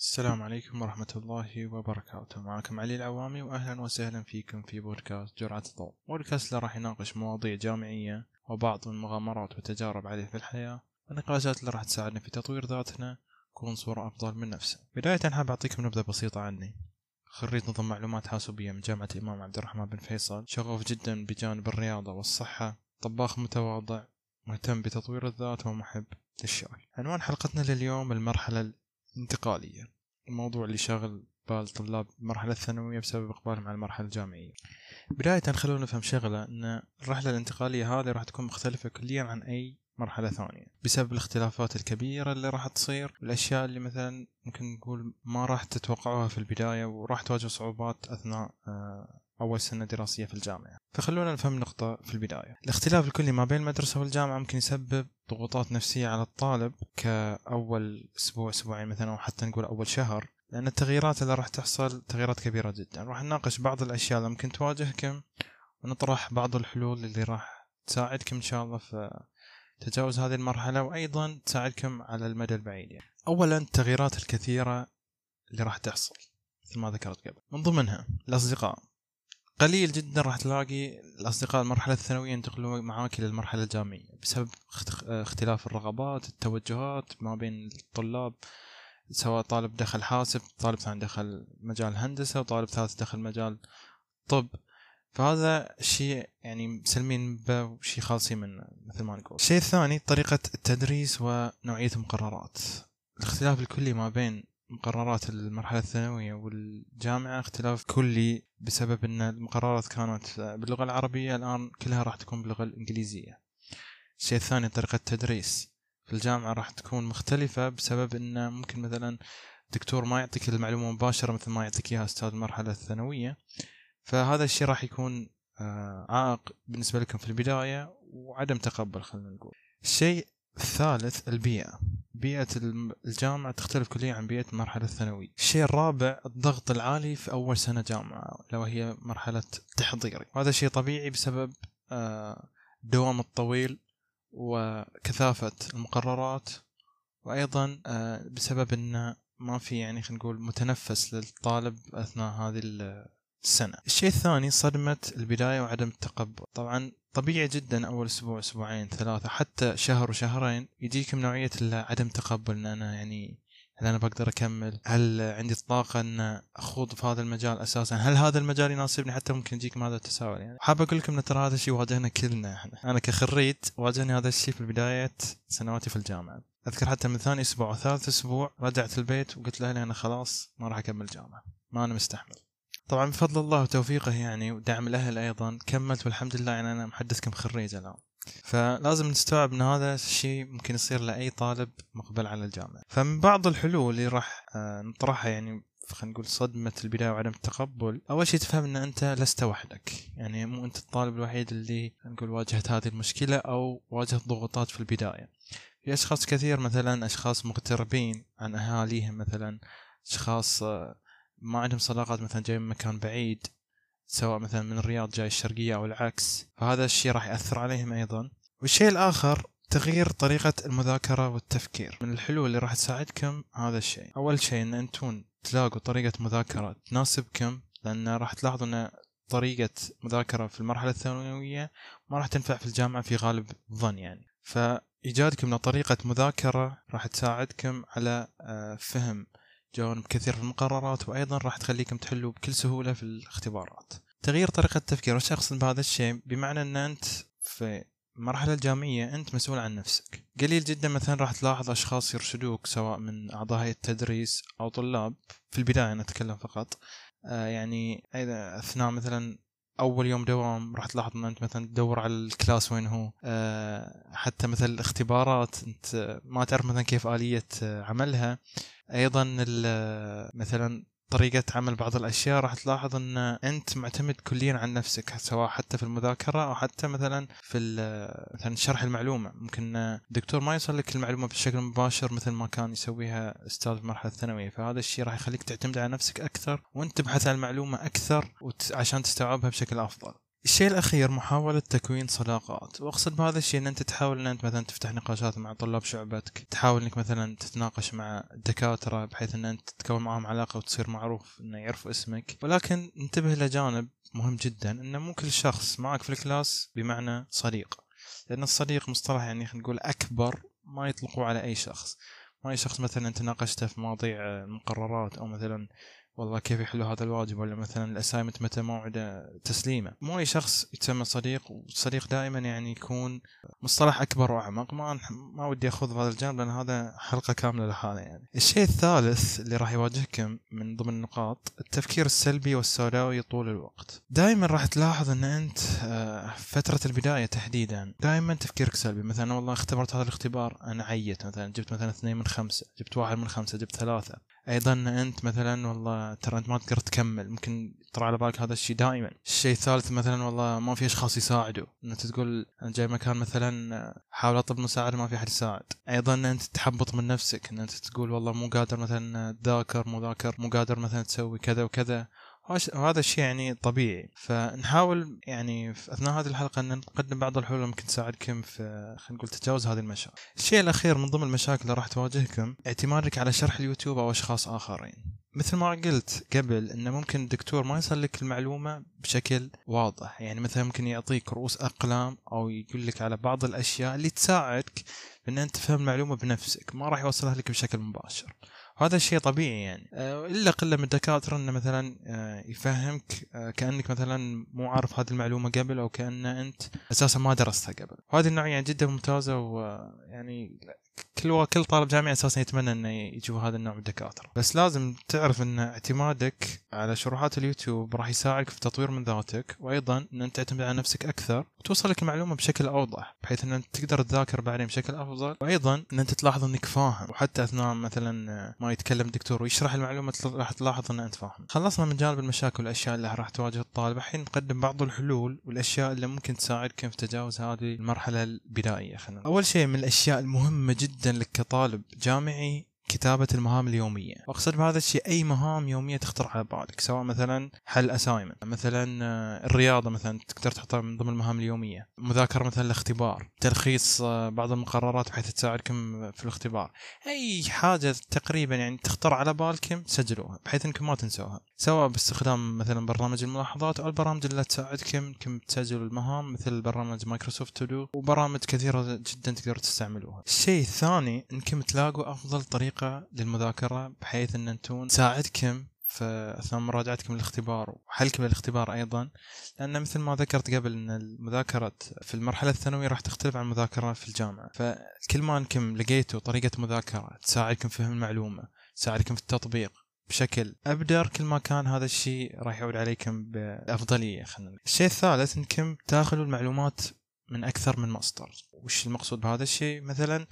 السلام عليكم ورحمة الله وبركاته. معكم علي العوامي وأهلا وسهلا فيكم في بودكاست جرعة الضوء. بودكاست اللي راح يناقش مواضيع جامعية وبعض المغامرات والتجارب عليه في الحياة والنقاشات اللي راح تساعدنا في تطوير ذاتنا نكون صورة أفضل من نفسنا بداية حاب أعطيكم نبذة بسيطة عني. خريج نظم معلومات حاسوبية من جامعة الإمام عبد الرحمن بن فيصل شغوف جدا بجانب الرياضة والصحة طباخ متواضع مهتم بتطوير الذات ومحب للشاي عنوان حلقتنا لليوم المرحلة الانتقالية الموضوع اللي شاغل بال طلاب المرحلة الثانوية بسبب إقبالهم على المرحلة الجامعية. بداية خلونا نفهم شغلة أن الرحلة الانتقالية هذه راح تكون مختلفة كليا عن أي مرحلة ثانية. بسبب الاختلافات الكبيرة اللي راح تصير والأشياء اللي مثلا ممكن نقول ما راح تتوقعوها في البداية وراح تواجه صعوبات أثناء آه، أول سنة دراسية في الجامعة. فخلونا نفهم نقطة في البداية. الاختلاف الكلي ما بين المدرسة والجامعة ممكن يسبب ضغوطات نفسية على الطالب كأول أسبوع أسبوعين مثلا أو حتى نقول أول شهر. لأن التغييرات اللي راح تحصل تغييرات كبيرة جدا. راح نناقش بعض الأشياء اللي ممكن تواجهكم ونطرح بعض الحلول اللي راح تساعدكم إن شاء الله في تجاوز هذه المرحلة وأيضا تساعدكم على المدى البعيد يعني. أولا التغييرات الكثيرة اللي راح تحصل مثل ما ذكرت قبل. من ضمنها الأصدقاء. قليل جدا راح تلاقي الأصدقاء المرحلة الثانوية ينتقلوا معاك للمرحلة الجامعية بسبب اختلاف الرغبات التوجهات ما بين الطلاب سواء طالب دخل حاسب طالب ثاني دخل مجال هندسة وطالب ثالث دخل مجال طب. فهذا شيء يعني مسلمين به وشيء خالصين منه مثل ما نقول. الشيء الثاني طريقة التدريس ونوعية المقررات. الاختلاف الكلي ما بين مقررات المرحلة الثانوية والجامعة اختلاف كلي بسبب إن المقررات كانت باللغة العربية الآن كلها راح تكون باللغة الإنجليزية. الشيء الثاني طريقة التدريس في الجامعة راح تكون مختلفة بسبب انه ممكن مثلا دكتور ما يعطيك المعلومة مباشرة مثل ما يعطيك إياها أستاذ المرحلة الثانوية. فهذا الشيء راح يكون آه، عائق بالنسبة لكم في البداية وعدم تقبل خلينا نقول. الشيء الثالث البيئة. بيئة الجامعة تختلف كليا عن بيئة المرحلة الثانوية. الشيء الرابع الضغط العالي في أول سنة جامعة لو هي مرحلة تحضيري. وهذا شيء طبيعي بسبب الدوام آه، الطويل وكثافة المقررات وأيضا آه، بسبب أن ما في يعني خلينا نقول متنفس للطالب أثناء هذه السنة الشيء الثاني صدمة البداية وعدم التقبل طبعا طبيعي جدا أول أسبوع أسبوعين ثلاثة حتى شهر وشهرين يجيكم نوعية عدم تقبل إن أنا يعني هل أنا بقدر أكمل؟ هل عندي الطاقة إن أخوض في هذا المجال أساسا؟ هل هذا المجال يناسبني؟ حتى ممكن يجيكم هذا التساؤل يعني. حاب أقول لكم إن ترى هذا الشيء واجهنا كلنا إحنا، أنا كخريج واجهني هذا الشيء في بدايه سنواتي في الجامعة. أذكر حتى من ثاني أسبوع وثالث أسبوع رجعت البيت وقلت لأهلي أنا خلاص ما راح أكمل جامعة، ما أنا مستحمل. طبعا بفضل الله وتوفيقه يعني ودعم الأهل أيضا. كملت والحمد لله يعني أنا محدثكم خريج الآن. فلازم نستوعب إن هذا الشيء ممكن يصير لأي طالب مقبل على الجامعة. فمن بعض الحلول اللي راح آه، نطرحها يعني خلينا نقول صدمة البداية وعدم التقبل أول شيء تفهم أن أنت لست وحدك. يعني مو أنت الطالب الوحيد اللي نقول واجهت هذه المشكلة أو واجهت ضغوطات في البداية. في أشخاص كثير مثلا أشخاص مغتربين عن أهاليهم مثلا أشخاص آه، ما عندهم صداقات مثلا جاي من مكان بعيد سواء مثلا من الرياض جاي الشرقية أو العكس. فهذا الشيء راح يأثر عليهم أيضا. والشيء الآخر تغيير طريقة المذاكرة والتفكير. من الحلول اللي راح تساعدكم هذا الشيء. أول شيء أن أنتم تلاقوا طريقة مذاكرة تناسبكم لأن راح تلاحظوا أن طريقة مذاكرة في المرحلة الثانوية ما راح تنفع في الجامعة في غالب الظن يعني. فإيجادكم لطريقة مذاكرة راح تساعدكم على آه، فهم جوانب كثير في المقررات وأيضا راح تخليكم تحلوا بكل سهولة في الاختبارات. تغيير طريقة التفكير وش اقصد بهذا الشيء؟ بمعنى إن أنت في المرحلة الجامعية أنت مسؤول عن نفسك قليل جدا مثلا راح تلاحظ أشخاص يرشدوك سواء من أعضاء هيئة التدريس أو طلاب في البداية أنا أتكلم فقط آه يعني أثناء مثلا أول يوم دوام راح تلاحظ إن أنت مثلا تدور على الكلاس وين هو. أه حتى مثلا الاختبارات أنت ما تعرف مثلا كيف آلية عملها. أيضا مثلا طريقة عمل بعض الأشياء راح تلاحظ أن أنت معتمد كليا عن نفسك سواء حتى في المذاكرة أو حتى مثلا في مثلا شرح المعلومة. ممكن الدكتور ما يوصل لك المعلومة بشكل مباشر مثل ما كان يسويها أستاذ في المرحلة الثانوية. فهذا الشيء راح يخليك تعتمد على نفسك أكثر وأنت تبحث عن المعلومة أكثر عشان تستوعبها بشكل أفضل. الشيء الأخير محاولة تكوين صداقات. وأقصد بهذا الشيء أن أنت تحاول أن أنت مثلا تفتح نقاشات مع طلاب شعبتك تحاول أنك مثلا تتناقش مع الدكاترة بحيث أن أنت تكون معهم علاقة وتصير معروف أنه يعرفوا اسمك. ولكن انتبه لجانب مهم جدا أنه مو كل شخص معك في الكلاس بمعنى صديق. لأن الصديق مصطلح يعني خلينا نقول أكبر ما يطلقوه على أي شخص. ما أي شخص مثلا أنت ناقشته في مواضيع المقررات أو مثلا والله كيف يحلوا هذا الواجب؟ ولا مثلا الأسايمنت متى موعد تسليمه. مو اي شخص يتسمى صديق والصديق دائما يعني يكون مصطلح أكبر وأعمق. ما ما ودي أخوض بهذا الجانب لأن هذا حلقة كاملة لهذا يعني. الشيء الثالث اللي راح يواجهكم من ضمن النقاط التفكير السلبي والسوداوي طول الوقت. دائما راح تلاحظ أن أنت آه، فترة البداية تحديدا دائما تفكيرك سلبي. مثلا والله اختبرت هذا الاختبار أنا عيت. مثلا جبت مثلا اثنين من خمسة جبت واحد من خمسة جبت ثلاثة. أيضا أنت مثلا والله ترى أنت ما تقدر تكمل. ممكن ترى على بالك هذا الشيء دائما. الشيء الثالث مثلا والله ما في أشخاص يساعدوا. ان انت تقول أنا جاي مكان مثلا حاول أطلب مساعدة ما في أحد يساعد. أيضا أنت تحبط من نفسك. إن أنت تقول والله مو قادر مثلا تذاكر مو ذاكر مو قادر مثلا تسوي كذا وكذا. وهذا الشيء يعني طبيعي فنحاول يعني في أثناء هذه الحلقة إن نقدم بعض الحلول ممكن تساعدكم في خلينا نقول تجاوز هذه المشاكل. الشيء الأخير من ضمن المشاكل اللي راح تواجهكم اعتمادك على شرح اليوتيوب أو أشخاص آخرين. مثل ما قلت قبل انه ممكن الدكتور ما يصل لك المعلومة بشكل واضح، يعني مثلا ممكن يعطيك رؤوس أقلام أو يقول لك على بعض الأشياء اللي تساعدك بان أنت تفهم المعلومة بنفسك، ما راح يوصلها لك بشكل مباشر. هذا الشيء طبيعي يعني. آه، إلا قلة من الدكاترة إنه مثلا آه، يفهمك آه، كأنك مثلا مو عارف هذه المعلومة قبل أو كان أنت أساسا ما درستها قبل. وهذه النوعية يعني جدا ممتازة ويعني كل كل طالب جامعي أساسا يتمنى إنه يشوف هذا النوع من الدكاترة. بس لازم تعرف إن اعتمادك على شروحات اليوتيوب راح يساعدك في تطوير من ذاتك وأيضا إن أنت تعتمد على نفسك أكثر وتوصل لك المعلومة بشكل أوضح بحيث إن أنت تقدر تذاكر بعدين بشكل أفضل. وأيضا إن أنت تلاحظ إنك فاهم وحتى أثناء مثلا ما يتكلم الدكتور ويشرح المعلومة راح تلاحظ إن أنت فاهم. خلصنا من جانب المشاكل والأشياء اللي راح تواجه الطالب. الحين نقدم بعض الحلول والأشياء اللي ممكن تساعدكم في تجاوز هذه المرحلة البدائية خلينا أول شيء من الأشياء المهمة جدا لك كطالب جامعي كتابة المهام اليومية. وأقصد بهذا الشيء أي مهام يومية تخطر على بالك سواء مثلا حل assignment مثلا آه، الرياضة مثلا تقدر تحطها من ضمن المهام اليومية. مذاكرة مثلا الاختبار تلخيص آه، بعض المقررات بحيث تساعدكم في الاختبار. أي حاجة تقريبا يعني تخطر على بالكم سجلوها بحيث إنكم ما تنسوها. سواء باستخدام مثلا برنامج الملاحظات أو البرامج اللي تساعدكم انكم تسجلوا المهام مثل برنامج Microsoft To Do وبرامج كثيرة جدا تقدروا تستعملوها. الشيء الثاني انكم تلاقوا أفضل طريقة طريقة للمذاكرة بحيث أن أنتم تساعدكم في أثناء مراجعتكم للاختبار وحلكم للاختبار أيضا. لأن مثل ما ذكرت قبل أن المذاكرة في المرحلة الثانوية راح تختلف عن المذاكرة في الجامعة. فكل ما أنكم لقيتوا طريقة مذاكرة تساعدكم في فهم المعلومة تساعدكم في التطبيق بشكل أبدر كل ما كان هذا الشيء راح يعود عليكم بأفضلية خلينا الشيء الثالث إنكم تاخذوا المعلومات من أكثر من مصدر. وش المقصود بهذا الشيء؟ مثلا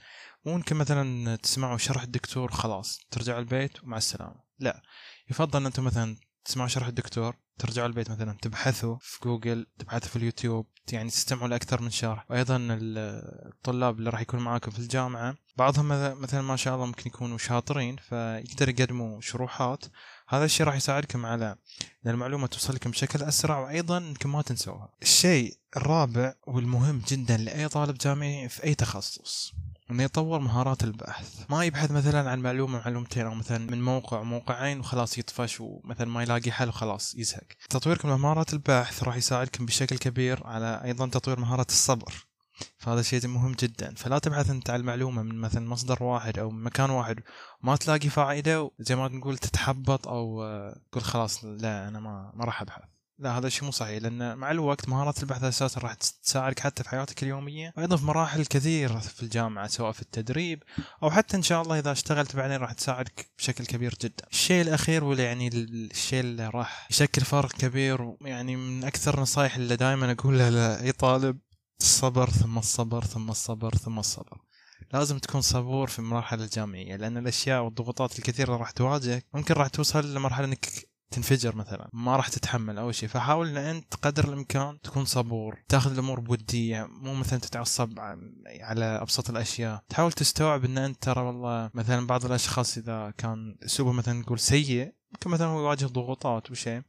ممكن مثلا تسمعوا شرح الدكتور خلاص ترجعوا البيت ومع السلامة. لا يفضل ان أنتم مثلا تسمعوا شرح الدكتور ترجعوا البيت مثلا تبحثوا في جوجل تبحثوا في اليوتيوب يعني تستمعوا لأكثر من شرح وأيضا الطلاب اللي راح يكونوا معاكم في الجامعة بعضهم مثلا ما شاء الله ممكن يكونوا شاطرين فيقدر يقدموا شروحات. هذا الشيء راح يساعدكم على إن المعلومة توصل لكم بشكل أسرع وأيضا إنكم ما تنسوها. الشيء الرابع والمهم جدا لأي طالب جامعي في أي تخصص. إنه يطور مهارات البحث. ما يبحث مثلا عن معلومة معلومتين أو مثلا من موقع موقعين وخلاص يطفش ومثلا ما يلاقي حل وخلاص يزهق. تطويركم لمهارات البحث راح يساعدكم بشكل كبير على أيضا تطوير مهاره الصبر. فهذا شيء مهم جدا. فلا تبحث أنت عن المعلومه من مثلا مصدر واحد أو من مكان واحد. وما تلاقي فائدة زي ما نقول تتحبط أو تقول خلاص لا أنا ما ما راح أبحث. لا هذا الشيء مو صحيح لأن مع الوقت مهارات البحث أساسا راح تساعدك حتى في حياتك اليومية وأيضا في مراحل كثيرة في الجامعة سواء في التدريب أو حتى إن شاء الله إذا اشتغلت بعدين راح تساعدك بشكل كبير جدا. الشيء الأخير واللي يعني الشيء اللي راح يشكل فرق كبير يعني من أكثر النصائح اللي دائما أقولها لاي طالب الصبر ثم الصبر ثم الصبر ثم الصبر. لازم تكون صبور في المراحل الجامعية لأن الأشياء والضغوطات الكثيرة راح تواجهك ممكن راح توصل لمرحلة إنك تنفجر مثلا ما راح تتحمل أول شيء. فحاول إن أنت قدر الإمكان تكون صبور تأخذ الأمور بودية مو مثلا تتعصب على أبسط الأشياء. تحاول تستوعب إن أنت ترى والله مثلا بعض الأشخاص إذا كان أسلوبه مثلا نقول سيء ممكن مثلا هو يواجه ضغوطات وشيء.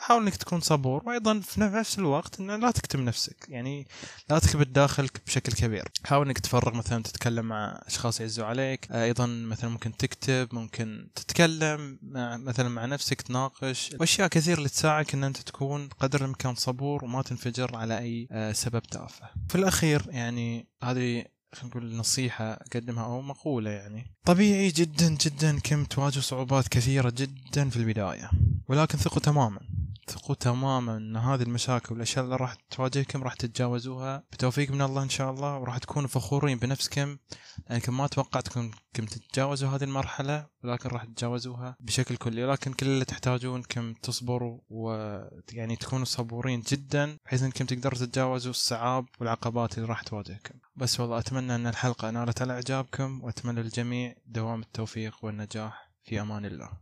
حاول إنك تكون صبور وأيضا في نفس الوقت إنه لا تكتم نفسك يعني لا تكبت داخلك بشكل كبير. حاول إنك تفرغ مثلا تتكلم مع أشخاص يعزوا عليك أيضا مثلا ممكن تكتب ممكن تتكلم مع مثلا مع نفسك تناقش. واشياء كثير اللي تساعدك إن أنت تكون قدر الإمكان صبور وما تنفجر على أي آه، سبب تافه. في الأخير يعني هذه خلينا نقول نصيحة أقدمها أو مقولة يعني. طبيعي جدا جدا كم تواجه صعوبات كثيرة جدا في البداية ولكن ثقوا تماما. ثقوا تماما إن هذه المشاكل والأشياء اللي راح تواجهكم راح تتجاوزوها. بتوفيق من الله إن شاء الله وراح تكونوا فخورين بنفسكم لأنكم ما توقعتكم انكم تتجاوزوا هذه المرحلة ولكن راح تتجاوزوها بشكل كلي. ولكن كل اللي تحتاجون انكم تصبروا ويعني تكونوا صبورين جدا بحيث إنكم تقدروا تتجاوزوا الصعاب والعقبات اللي راح تواجهكم. بس والله أتمنى إن الحلقة نالت على إعجابكم وأتمنى للجميع دوام التوفيق والنجاح في أمان الله.